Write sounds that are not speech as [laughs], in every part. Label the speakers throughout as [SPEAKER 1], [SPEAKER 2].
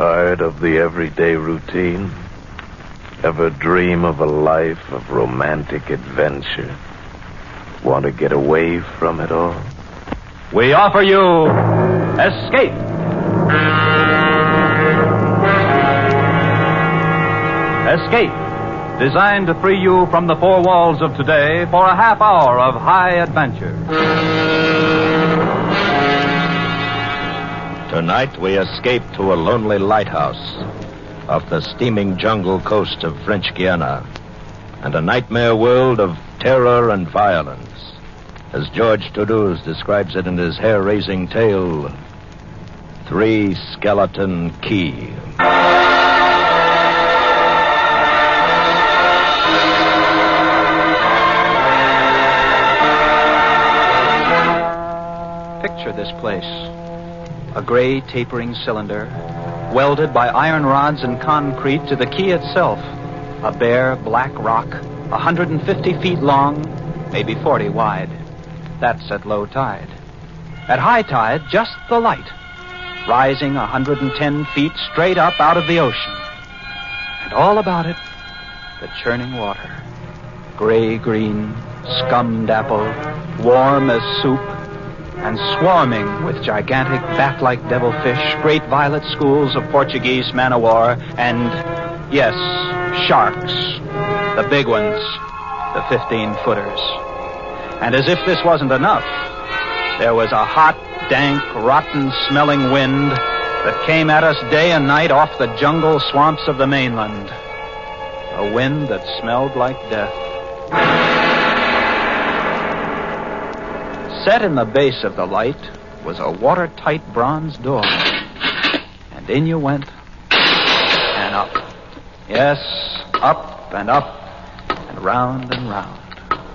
[SPEAKER 1] Tired of the everyday routine? Ever dream of a life of romantic adventure? Want to get away from it all?
[SPEAKER 2] We offer you Escape. Escape, designed to free you from the four walls of today for a half hour of high adventure.
[SPEAKER 3] Tonight we escape to a lonely lighthouse off the steaming jungle coast of French Guiana and a nightmare world of terror and violence. As George Toudouze describes it in his hair raising tale, Three Skeleton Key.
[SPEAKER 4] Picture this place a gray tapering cylinder, welded by iron rods and concrete to the key itself. A bare black rock, 150 feet long, maybe 40 wide. That's at low tide. At high tide, just the light, rising 110 feet straight up out of the ocean. And all about it, the churning water. Gray green, scummed apple, warm as soup, and swarming with gigantic bat-like devilfish, great violet schools of Portuguese man o' war, and, yes, sharks. The big ones, the 15-footers. And as if this wasn't enough, there was a hot, dank, rotten-smelling wind that came at us day and night off the jungle swamps of the mainland. A wind that smelled like death. Set in the base of the light was a watertight bronze door. And in you went, and up. Yes, up and up, and round and round,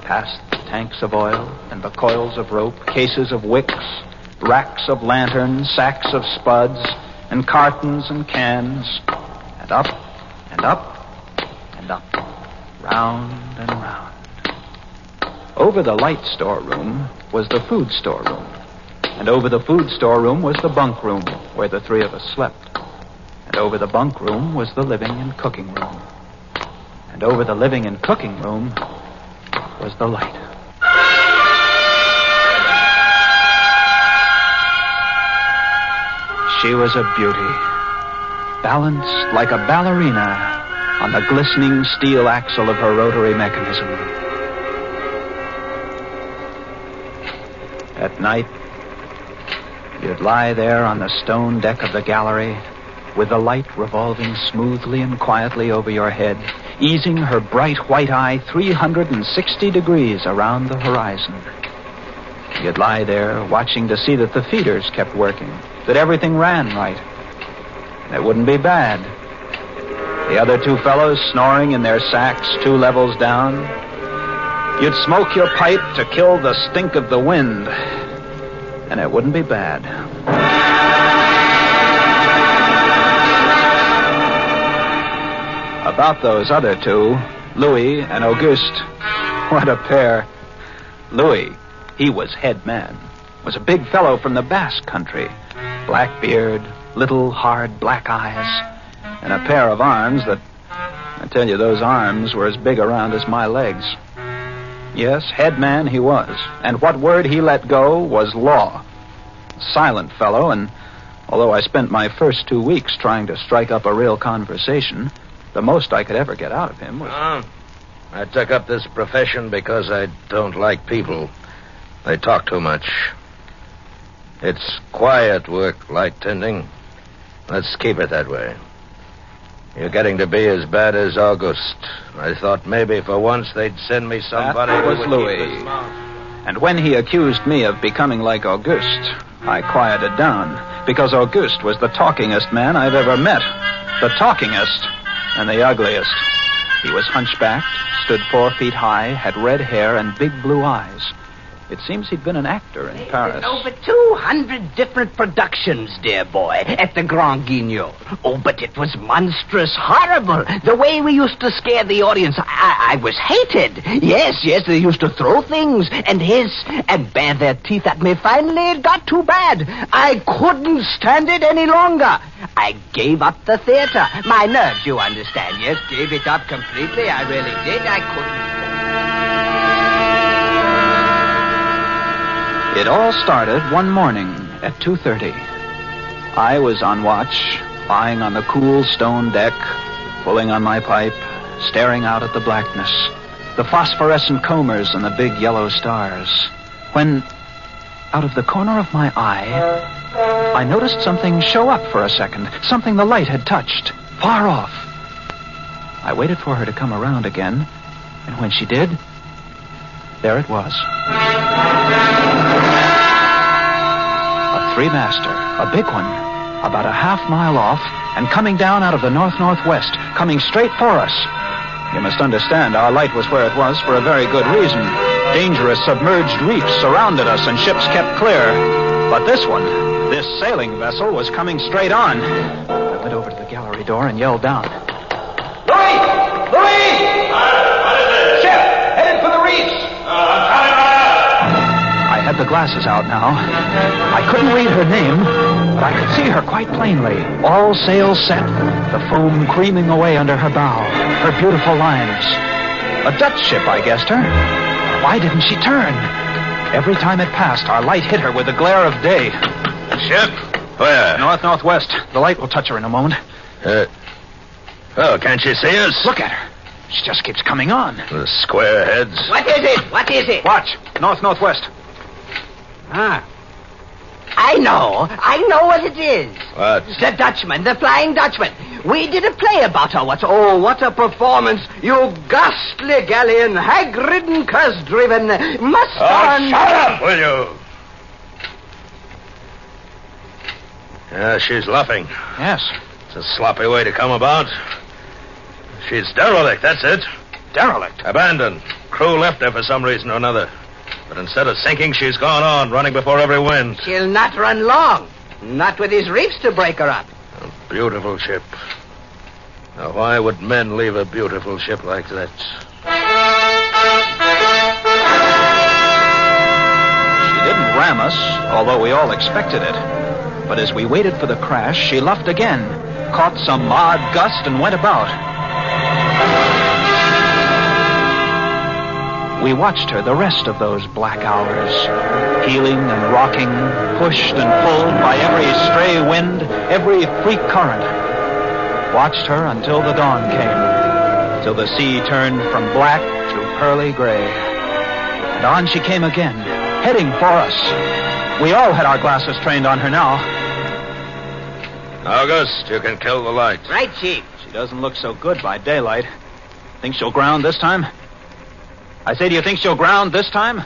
[SPEAKER 4] past the tanks of oil and the coils of rope, cases of wicks, racks of lanterns, sacks of spuds, and cartons and cans, and up and up and up, round and round. Over the light storeroom was the food storeroom. And over the food storeroom was the bunk room where the three of us slept. And over the bunk room was the living and cooking room. And over the living and cooking room was the light. She was a beauty, balanced like a ballerina on the glistening steel axle of her rotary mechanism. Night, you'd lie there on the stone deck of the gallery with the light revolving smoothly and quietly over your head, easing her bright white eye 360 degrees around the horizon. You'd lie there watching to see that the feeders kept working, that everything ran right. It wouldn't be bad. The other two fellows snoring in their sacks two levels down, You'd smoke your pipe to kill the stink of the wind, and it wouldn't be bad. About those other two, Louis and Auguste, what a pair. Louis, he was head man, was a big fellow from the Basque country, black beard, little hard black eyes, and a pair of arms that, I tell you, those arms were as big around as my legs. Yes, head man he was, and what word he let go was law. Silent fellow, and although I spent my first two weeks trying to strike up a real conversation, the most I could ever get out of him was.
[SPEAKER 3] Oh, I took up this profession because I don't like people. They talk too much. It's quiet work, light tending. Let's keep it that way. You're getting to be as bad as Auguste. I thought maybe for once they'd send me somebody
[SPEAKER 4] That was Louis.
[SPEAKER 3] keep his mouth.
[SPEAKER 4] And when he accused me of becoming like Auguste, I quieted down, because Auguste was the talkingest man I've ever met. The talkingest and the ugliest. He was hunchbacked, stood four feet high, had red hair and big blue eyes. It seems he'd been an actor in Paris.
[SPEAKER 5] Over 200 different productions, dear boy, at the Grand Guignol. Oh, but it was monstrous, horrible. The way we used to scare the audience, I, I was hated. Yes, yes, they used to throw things and hiss and bare their teeth at me. Finally, it got too bad. I couldn't stand it any longer. I gave up the theater. My nerves, you understand. Yes, gave it up completely. I really did. I couldn't.
[SPEAKER 4] It all started one morning at 2:30. I was on watch, lying on the cool stone deck, pulling on my pipe, staring out at the blackness, the phosphorescent combers and the big yellow stars. When out of the corner of my eye, I noticed something show up for a second, something the light had touched, far off. I waited for her to come around again, and when she did, there it was. A three-master, a big one, about a half mile off, and coming down out of the north-northwest, coming straight for us. You must understand, our light was where it was for a very good reason. Dangerous submerged reefs surrounded us and ships kept clear. But this one, this sailing vessel, was coming straight on. I went over to the gallery door and yelled down. Had the glasses out now. I couldn't read her name, but I could see her quite plainly. All sails set, the foam creaming away under her bow, her beautiful lines. A Dutch ship, I guessed her. Why didn't she turn? Every time it passed, our light hit her with the glare of day.
[SPEAKER 3] Ship? Where?
[SPEAKER 4] North northwest. The light will touch her in a moment.
[SPEAKER 3] Uh, oh, can't she see us?
[SPEAKER 4] Look at her. She just keeps coming on.
[SPEAKER 3] The square heads.
[SPEAKER 5] What is it? What is it?
[SPEAKER 4] Watch. North northwest.
[SPEAKER 5] Ah. I know. I know what it is.
[SPEAKER 3] What?
[SPEAKER 5] The Dutchman, the Flying Dutchman. We did a play about her. What? Oh, what a performance! You ghastly galleon, hag-ridden, curse-driven, must
[SPEAKER 3] Oh,
[SPEAKER 5] on.
[SPEAKER 3] shut up, will you? Yeah, she's luffing.
[SPEAKER 4] Yes.
[SPEAKER 3] It's a sloppy way to come about. She's derelict, that's it.
[SPEAKER 4] Derelict.
[SPEAKER 3] Abandoned. Crew left her for some reason or another. But instead of sinking, she's gone on, running before every wind.
[SPEAKER 5] She'll not run long. Not with these reefs to break her up.
[SPEAKER 3] A beautiful ship. Now, why would men leave a beautiful ship like that?
[SPEAKER 4] She didn't ram us, although we all expected it. But as we waited for the crash, she luffed again, caught some odd gust, and went about. We watched her the rest of those black hours, heeling and rocking, pushed and pulled by every stray wind, every freak current. Watched her until the dawn came, till the sea turned from black to pearly gray. And on she came again, heading for us. We all had our glasses trained on her now.
[SPEAKER 3] Auguste, you can kill the light.
[SPEAKER 5] Right, Chief.
[SPEAKER 4] She doesn't look so good by daylight. Think she'll ground this time? I say, do you think she'll ground this time?
[SPEAKER 3] Uh,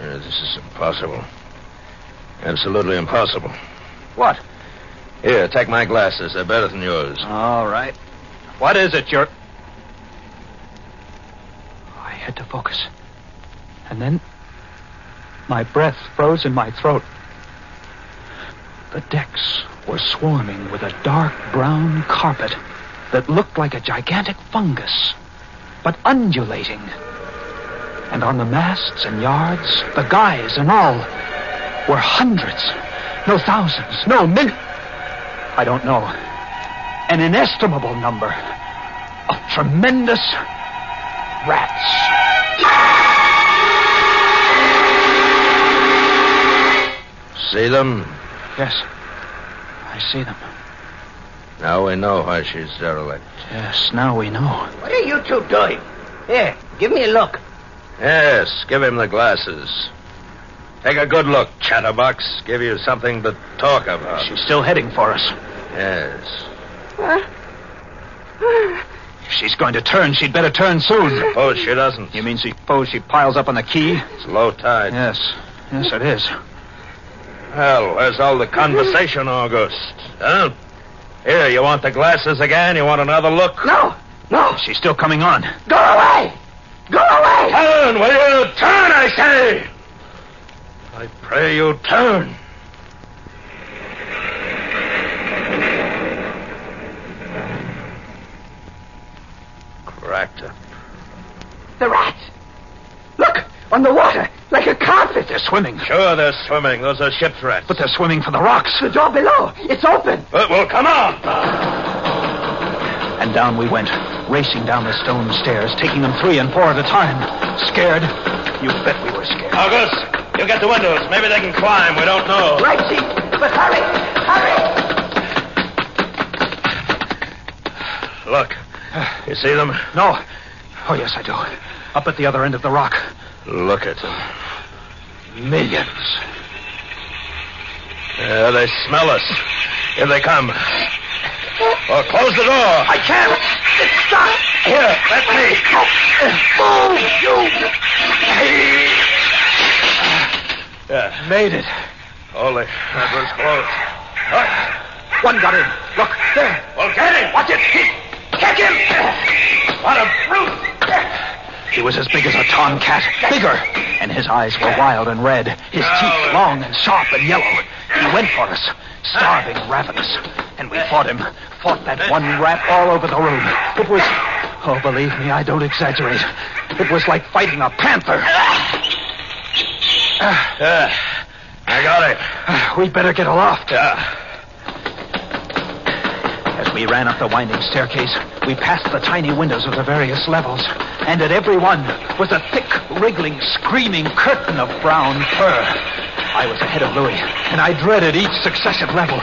[SPEAKER 3] this is impossible. Absolutely impossible.
[SPEAKER 4] What?
[SPEAKER 3] Here, take my glasses. They're better than yours.
[SPEAKER 4] All right. What is it, you're. I had to focus. And then. My breath froze in my throat. The decks were swarming with a dark brown carpet that looked like a gigantic fungus, but undulating. And on the masts and yards, the guys and all, were hundreds, no thousands, no millions. I don't know. An inestimable number of tremendous rats.
[SPEAKER 3] See them?
[SPEAKER 4] Yes, I see them.
[SPEAKER 3] Now we know why she's derelict.
[SPEAKER 4] Yes, now we know.
[SPEAKER 5] What are you two doing? Here, give me a look.
[SPEAKER 3] Yes, give him the glasses. Take a good look, chatterbox. Give you something to talk about.
[SPEAKER 4] She's still heading for us.
[SPEAKER 3] Yes.
[SPEAKER 4] If she's going to turn, she'd better turn soon.
[SPEAKER 3] Suppose she doesn't.
[SPEAKER 4] You mean suppose she piles up on the key?
[SPEAKER 3] It's low tide.
[SPEAKER 4] Yes, yes, it is.
[SPEAKER 3] Well, where's all the conversation, Auguste? Huh? Here, you want the glasses again? You want another look?
[SPEAKER 5] No, no.
[SPEAKER 4] She's still coming on.
[SPEAKER 5] Go away. Go away.
[SPEAKER 3] Turn, will you? Turn, I say! I pray you turn. Cracked up.
[SPEAKER 5] The rats. Look, on the water, like a carpet.
[SPEAKER 4] They're swimming.
[SPEAKER 3] Sure, they're swimming. Those are ship's rats.
[SPEAKER 4] But they're swimming for the rocks.
[SPEAKER 5] The door below. It's open.
[SPEAKER 3] But, well, come on.
[SPEAKER 4] And down we went, racing down the stone stairs, taking them three and four at a time. Scared? You bet we were scared.
[SPEAKER 3] Auguste, you get the windows. Maybe they can climb. We don't know.
[SPEAKER 5] Right, Chief. But hurry. Hurry.
[SPEAKER 3] Look. You see them?
[SPEAKER 4] No. Oh, yes, I do. Up at the other end of the rock.
[SPEAKER 3] Look at them.
[SPEAKER 4] Millions.
[SPEAKER 3] Yeah, they smell us. Here they come. Oh, close the door.
[SPEAKER 5] I can't. It's stuck.
[SPEAKER 3] Here, let me.
[SPEAKER 5] Move, you.
[SPEAKER 3] Yeah.
[SPEAKER 4] Made it.
[SPEAKER 3] Holy, that was close. Huh?
[SPEAKER 4] One got in. Look, there.
[SPEAKER 3] Well, get him. Watch it. Catch him. What a brute.
[SPEAKER 4] He was as big as a tomcat, bigger. And his eyes were wild and red, his teeth oh. long and sharp and yellow. He went for us, starving, ravenous. And we fought him, fought that one rat all over the room. It was, oh, believe me, I don't exaggerate. It was like fighting a panther.
[SPEAKER 3] Yeah. I got him.
[SPEAKER 4] Ah, we'd better get aloft.
[SPEAKER 3] Yeah.
[SPEAKER 4] As we ran up the winding staircase, we passed the tiny windows of the various levels, and at every one was a thick, wriggling, screaming curtain of brown fur. I was ahead of Louis, and I dreaded each successive level.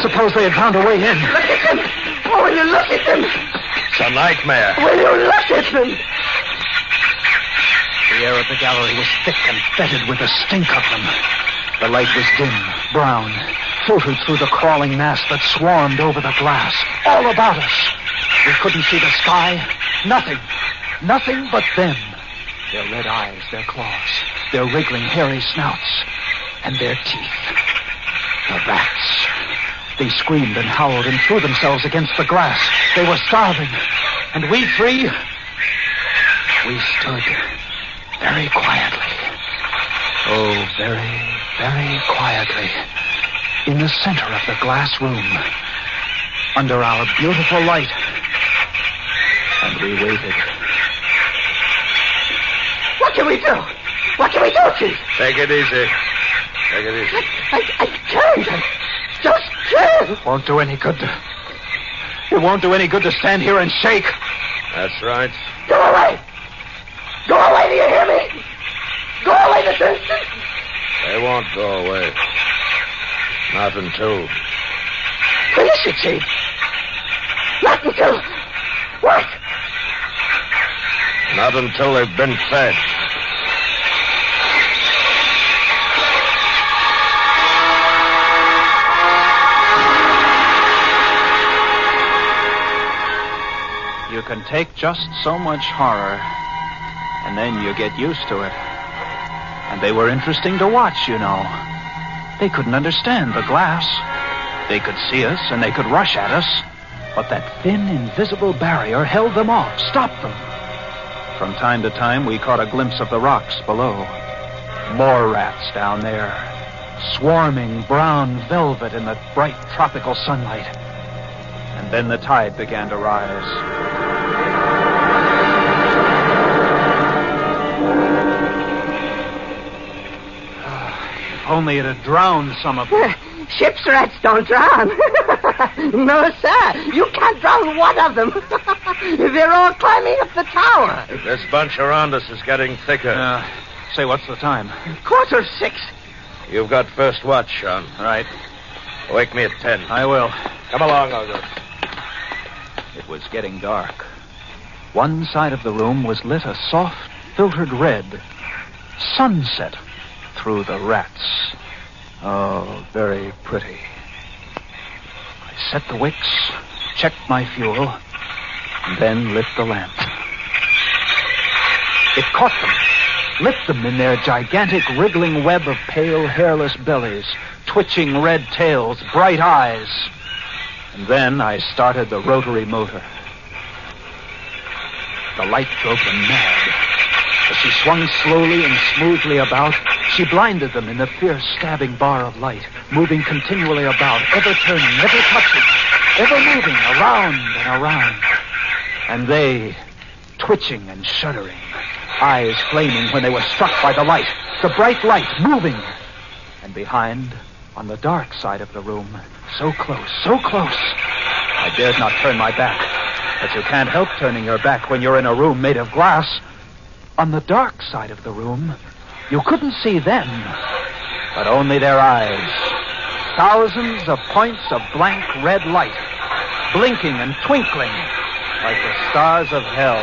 [SPEAKER 4] Suppose they had found a way in.
[SPEAKER 5] Look at them. Oh, will you look at them?
[SPEAKER 3] It's a nightmare.
[SPEAKER 5] Will you look at them?
[SPEAKER 4] The air of the gallery was thick and fetid with the stink of them. The light was dim, brown, filtered through the crawling mass that swarmed over the glass, all about us. We couldn't see the sky. Nothing. Nothing but them. Their red eyes, their claws, their wriggling, hairy snouts, and their teeth. The rats. They screamed and howled and threw themselves against the glass. They were starving. And we three, we stood very quietly. Oh, very, very quietly. In the center of the glass room. Under our beautiful light. And we waited.
[SPEAKER 5] What can we do? What can we do, Chief?
[SPEAKER 3] Take it easy. Take it easy.
[SPEAKER 5] I, I can't. I just can't.
[SPEAKER 4] Won't do any good to. It won't do any good to stand here and shake.
[SPEAKER 3] That's right.
[SPEAKER 5] Go away. Go away, do you hear me? Go away this instant.
[SPEAKER 3] They won't go away. Not until.
[SPEAKER 5] Finish it, Chief. Not until... What?
[SPEAKER 3] Not until they've been fed.
[SPEAKER 4] You can take just so much horror, and then you get used to it. And they were interesting to watch, you know. They couldn't understand the glass. They could see us and they could rush at us, but that thin, invisible barrier held them off, stopped them. From time to time, we caught a glimpse of the rocks below. More rats down there, swarming brown velvet in the bright tropical sunlight. And then the tide began to rise. Only it had drowned some of them. [laughs]
[SPEAKER 5] Ship's rats don't drown. [laughs] no, sir. You can't drown one of them. [laughs] They're all climbing up the tower.
[SPEAKER 3] This bunch around us is getting thicker.
[SPEAKER 4] Uh, say, what's the time?
[SPEAKER 5] Quarter of six.
[SPEAKER 3] You've got first watch, Jean.
[SPEAKER 4] Right.
[SPEAKER 3] Wake me at ten.
[SPEAKER 4] I will.
[SPEAKER 3] Come along, Auguste.
[SPEAKER 4] It was getting dark. One side of the room was lit a soft, filtered red. Sunset through the rats. Oh, very pretty. I set the wicks, checked my fuel, and then lit the lamp. It caught them, lit them in their gigantic wriggling web of pale, hairless bellies, twitching red tails, bright eyes. And then I started the rotary motor. The light drove them mad. As she swung slowly and smoothly about, she blinded them in the fierce stabbing bar of light, moving continually about, ever turning, ever touching, ever moving around and around. And they, twitching and shuddering, eyes flaming when they were struck by the light, the bright light moving. And behind, on the dark side of the room, so close, so close. I dared not turn my back. But you can't help turning your back when you're in a room made of glass. On the dark side of the room, you couldn't see them, but only their eyes. Thousands of points of blank red light, blinking and twinkling like the stars of hell.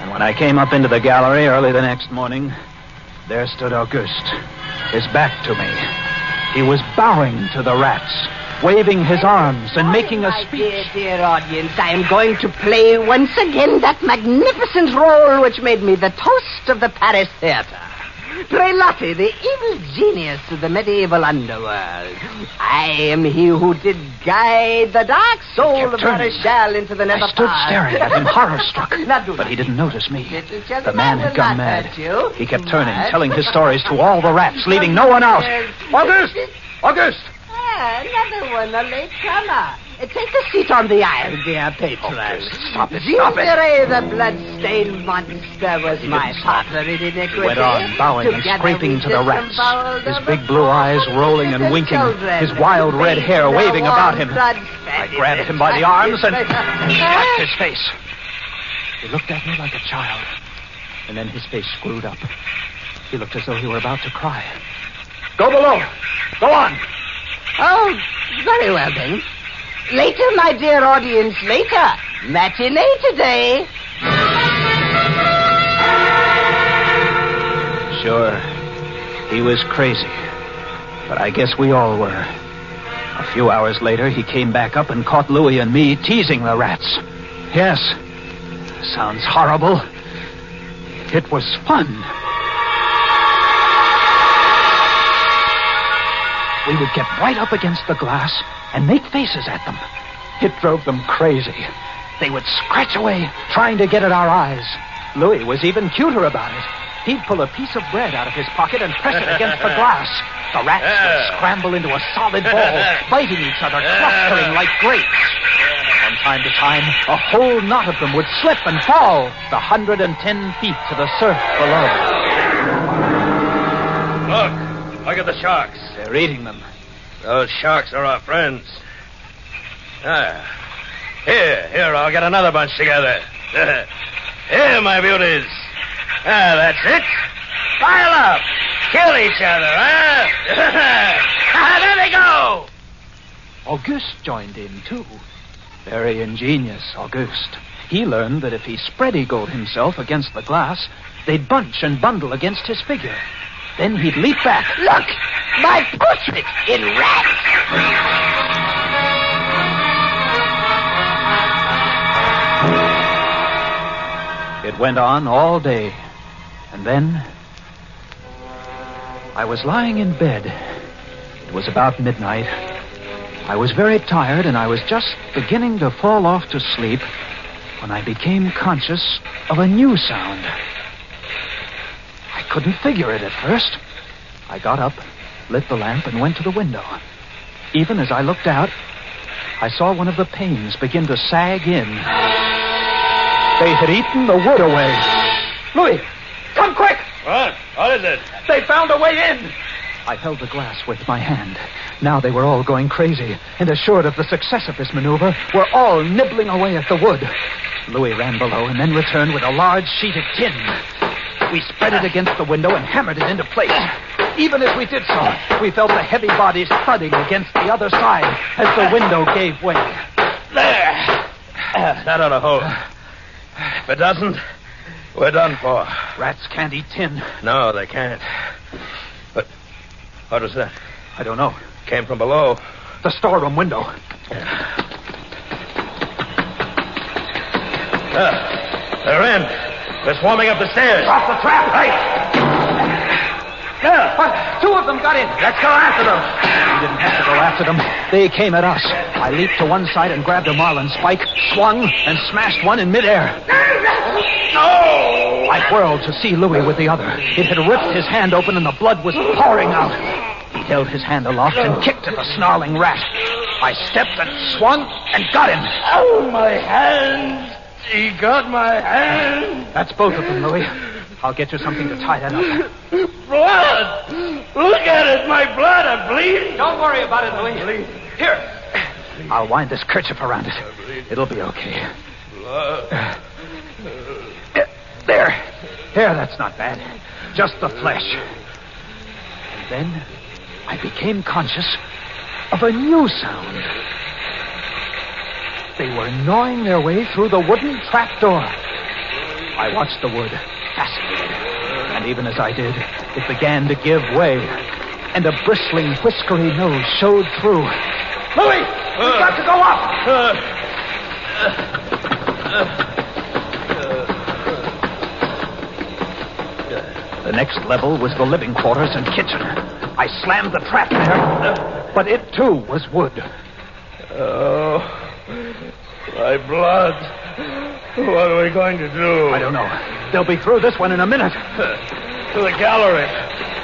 [SPEAKER 4] And when I came up into the gallery early the next morning, there stood Auguste, his back to me. He was bowing to the rats, waving his arms and oh, making a speech.
[SPEAKER 5] dear, dear audience, I am going to play once again that magnificent role which made me the toast of the Paris theater. Prelotti, the evil genius of the medieval underworld. I am he who did guide the dark soul of. Marechal into the never
[SPEAKER 4] I stood staring at him, horror struck. [laughs] But he didn't notice me. The man had gone mad. He kept turning, telling his stories to all the rats, leaving no one out. [laughs] Auguste! Auguste!
[SPEAKER 5] Ah, another one, a late comer. Uh, Take a seat on the aisle, dear patron.
[SPEAKER 4] Stop it, stop it.
[SPEAKER 5] Gingeray, the blood-stained monster, was my partner in iniquity.
[SPEAKER 4] He went on, bowing and scraping to the rats, his big blue eyes rolling and winking,
[SPEAKER 5] children.
[SPEAKER 4] his wild red hair waving about him. I grabbed him by the arms and slapped his face. He looked at me like a child, and then his face screwed up. He looked as though he were about to cry. Go below. Go on.
[SPEAKER 5] Oh, very well then. Later, my dear audience, later. Matinee today.
[SPEAKER 4] Sure, he was crazy. But I guess we all were. A few hours later, he came back up and caught Louis and me teasing the rats. Yes, sounds horrible. It was fun. We would get right up against the glass and make faces at them. It drove them crazy. They would scratch away, trying to get at our eyes. Louis was even cuter about it. He'd pull a piece of bread out of his pocket and press it against the glass. The rats would scramble into a solid ball, [laughs] biting each other, clustering like grapes. From time to time, a whole knot of them would slip and fall the 110 feet to the surf below.
[SPEAKER 3] Look, look at the sharks.
[SPEAKER 4] They're eating them.
[SPEAKER 3] Those sharks are our friends. Ah. Here, here, I'll get another bunch together. [laughs] here, my beauties. Ah, that's it. Pile up. Kill each other, huh? ah, [laughs] there they go.
[SPEAKER 4] Auguste joined in, too. Very ingenious, Auguste. He learned that if he spread eagled himself against the glass, they'd bunch and bundle against his figure. Then he'd leap back.
[SPEAKER 5] Look, my portrait in rats.
[SPEAKER 4] It went on all day. And then. I was lying in bed. It was about midnight. I was very tired, and I was just beginning to fall off to sleep when I became conscious of a new sound. Couldn't figure it at first. I got up, lit the lamp, and went to the window. Even as I looked out, I saw one of the panes begin to sag in. They had eaten the wood away. Louis, come quick!
[SPEAKER 3] What? What is it?
[SPEAKER 4] They found a way in! I held the glass with my hand. Now they were all going crazy, and assured of the success of this maneuver, were all nibbling away at the wood. Louis ran below and then returned with a large sheet of tin. We spread it against the window and hammered it into place. Even as we did so, we felt the heavy bodies thudding against the other side as the window gave way.
[SPEAKER 3] There. That ought to hold. If it doesn't, we're done for.
[SPEAKER 4] Rats can't eat tin.
[SPEAKER 3] No, they can't. But what was that?
[SPEAKER 4] I don't know.
[SPEAKER 3] Came from below.
[SPEAKER 4] The storeroom window.
[SPEAKER 3] Ah, they're in. They're swarming up the stairs.
[SPEAKER 4] Drop the trap!
[SPEAKER 3] Right.
[SPEAKER 4] There! What? Two of them got in. Let's go after them. We didn't have to go after them. They came at us. I leaped to one side and grabbed a marlin spike, swung, and smashed one in midair.
[SPEAKER 3] No!
[SPEAKER 4] I whirled to see Louis with the other. It had ripped his hand open and the blood was pouring out. He held his hand aloft and kicked at the snarling rat. I stepped and swung and got him.
[SPEAKER 3] Oh, my hand! He got my hand!
[SPEAKER 4] That's both of them, Louis. I'll get you something to tie that up.
[SPEAKER 6] Blood! Look at it, my blood. I'm bleeding.
[SPEAKER 4] Don't worry about it, Louis. Here. I'll wind this kerchief around it. It'll be okay.
[SPEAKER 6] Blood.
[SPEAKER 4] There. There, that's not bad. Just the flesh. And then I became conscious of a new sound. They were gnawing their way through the wooden trapdoor. I watched the wood, fascinated. And even as I did, it began to give way. And a bristling, whiskery nose showed through. Louis! We've uh. got to go up! Uh. The next level was the living quarters and kitchen. I slammed the trap there, but it too was wood.
[SPEAKER 6] Oh, my blood. What are we going to do?
[SPEAKER 4] I don't know. They'll be through this one in a minute.
[SPEAKER 6] To the gallery.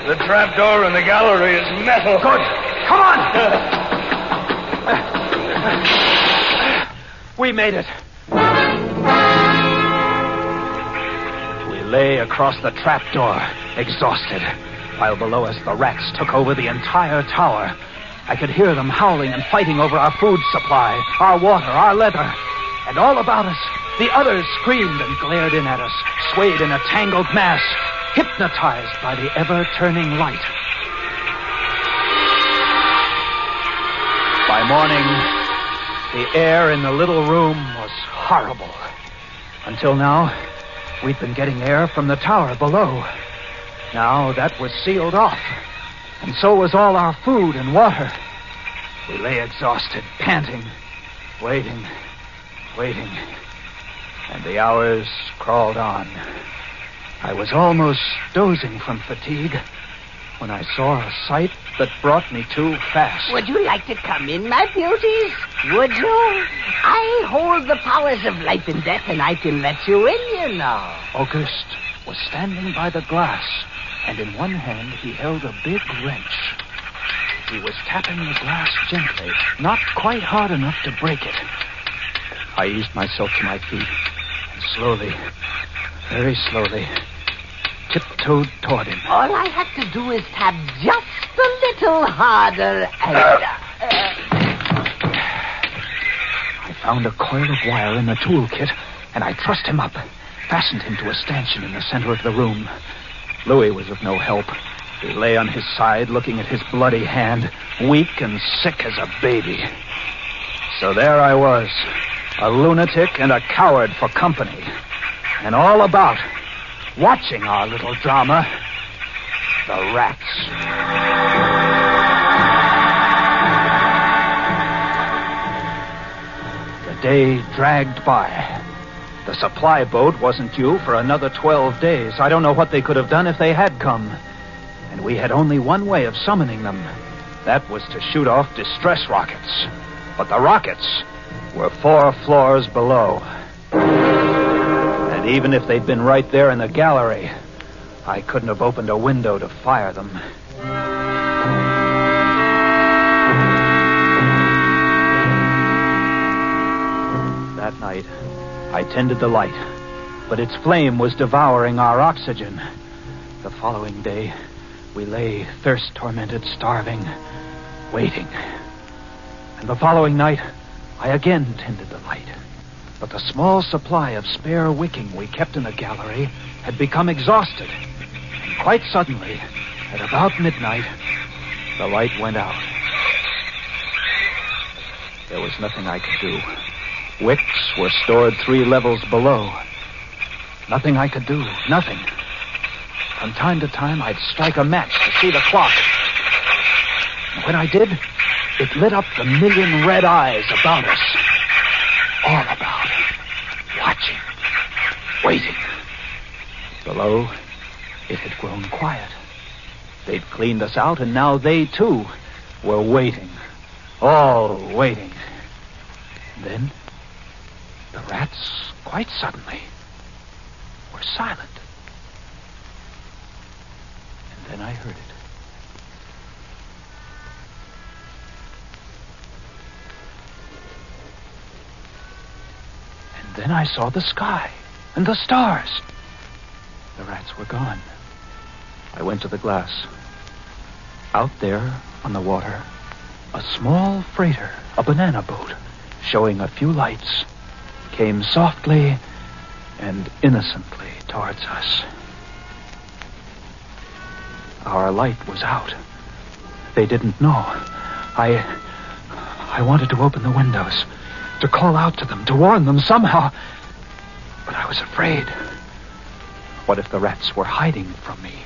[SPEAKER 6] The trap door in the gallery is metal.
[SPEAKER 4] Good. Come on. We made it. We lay across the trapdoor, exhausted, while below us the rats took over the entire tower. I could hear them howling and fighting over our food supply, our water, our leather. And all about us, the others screamed and glared in at us, swayed in a tangled mass, hypnotized by the ever turning light. By morning, the air in the little room was horrible. Until now, we'd been getting air from the tower below. Now that was sealed off, and so was all our food and water. We lay exhausted, panting, waiting, waiting. And the hours crawled on. I was almost dozing from fatigue when I saw a sight that brought me to fast.
[SPEAKER 5] Would you like to come in, my beauties? Would you? I hold the powers of life and death, and I can let you in, you know.
[SPEAKER 4] Auguste was standing by the glass, and in one hand he held a big wrench. He was tapping the glass gently, not quite hard enough to break it. I eased myself to my feet, and slowly, very slowly, tiptoed toward him.
[SPEAKER 5] All I had to do is tap just a little harder and. Uh,
[SPEAKER 4] I found a coil of wire in the toolkit, and I trussed him up, fastened him to a stanchion in the center of the room. Louis was of no help. He lay on his side, looking at his bloody hand, weak and sick as a baby. So there I was, a lunatic and a coward for company. And all about, watching our little drama, the rats. The day dragged by. The supply boat wasn't due for another 12 days. I don't know what they could have done if they had come. And we had only one way of summoning them. That was to shoot off distress rockets. But the rockets were four floors below. And even if they'd been right there in the gallery, I couldn't have opened a window to fire them. I tended the light, but its flame was devouring our oxygen. The following day, we lay thirst tormented, starving, waiting. And the following night, I again tended the light. But the small supply of spare wicking we kept in the gallery had become exhausted. And quite suddenly, at about midnight, the light went out. There was nothing I could do. Wicks were stored three levels below. Nothing I could do. Nothing. From time to time, I'd strike a match to see the clock. And when I did, it lit up the million red eyes about us. All about. Watching. Waiting. Below, it had grown quiet. They'd cleaned us out, and now they, too, were waiting. All waiting. Then, the rats, quite suddenly, were silent. And then I heard it. And then I saw the sky and the stars. The rats were gone. I went to the glass. Out there on the water, a small freighter, a banana boat, showing a few lights, came softly and innocently towards us. Our light was out. They didn't know. I. I wanted to open the windows, to call out to them, to warn them somehow. But I was afraid. What if the rats were hiding from me,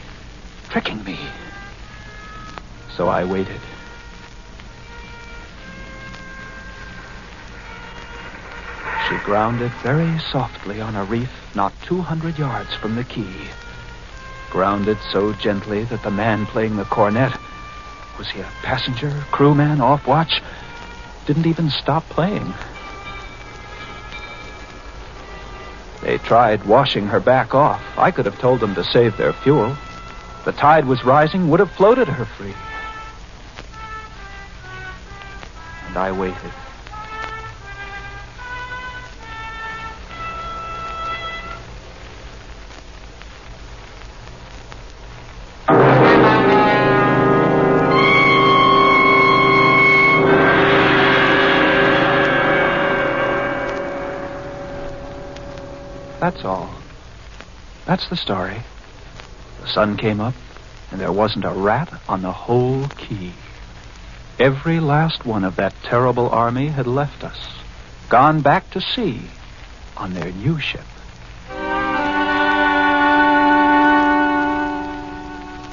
[SPEAKER 4] tricking me? So I waited. She grounded very softly on a reef not 200 yards from the key. Grounded so gently that the man playing the cornet was he a passenger, crewman, off watch? Didn't even stop playing. They tried washing her back off. I could have told them to save their fuel. The tide was rising, would have floated her free. And I waited. That's all. That's the story. The sun came up, and there wasn't a rat on the whole key. Every last one of that terrible army had left us, gone back to sea on their new ship.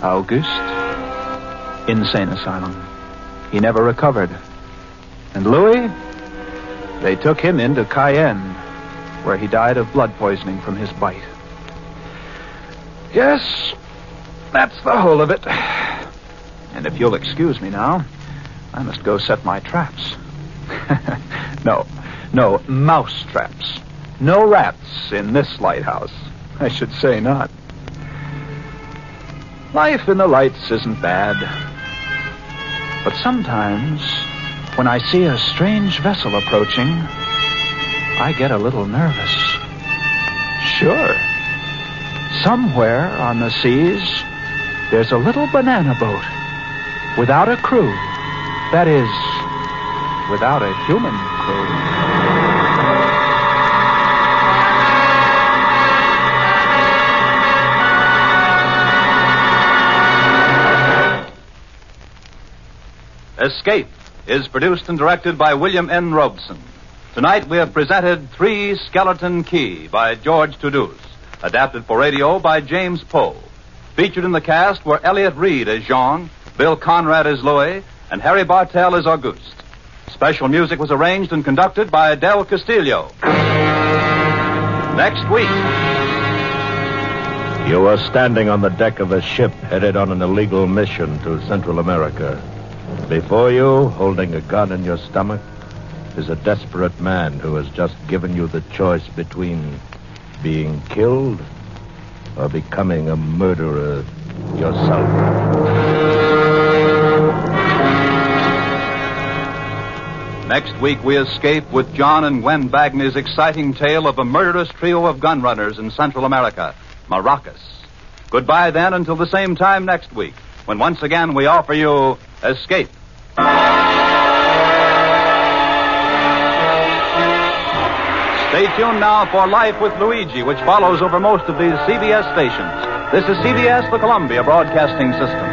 [SPEAKER 4] Auguste, insane asylum. He never recovered. And Louis? They took him into Cayenne where he died of blood poisoning from his bite. Yes, that's the whole of it. And if you'll excuse me now, I must go set my traps. [laughs] no, no, mouse traps. No rats in this lighthouse. I should say not. Life in the lights isn't bad. But sometimes, when I see a strange vessel approaching, I get a little nervous. Sure. Somewhere on the seas, there's a little banana boat without a crew. That is, without a human crew.
[SPEAKER 2] Escape is produced and directed by William N. Robson. Tonight we have presented Three Skeleton Key by George Toudouze, adapted for radio by James Poe. Featured in the cast were Elliott Reid as Jean, Bill Conrad as Louis, and Harry Bartell as Auguste. Special music was arranged and conducted by Del Castillo. Next week.
[SPEAKER 1] You are standing on the deck of a ship headed on an illegal mission to Central America. Before you, holding a gun in your stomach, is a desperate man who has just given you the choice between being killed or becoming a murderer yourself.
[SPEAKER 2] Next week, we escape with John and Gwen Bagni's exciting tale of a murderous trio of gun runners in Central America, Maracas. Goodbye then until the same time next week, when once again we offer you Escape. Tuned now for Life with Luigi, which follows over most of these CBS stations. This is CBS, the Columbia Broadcasting System.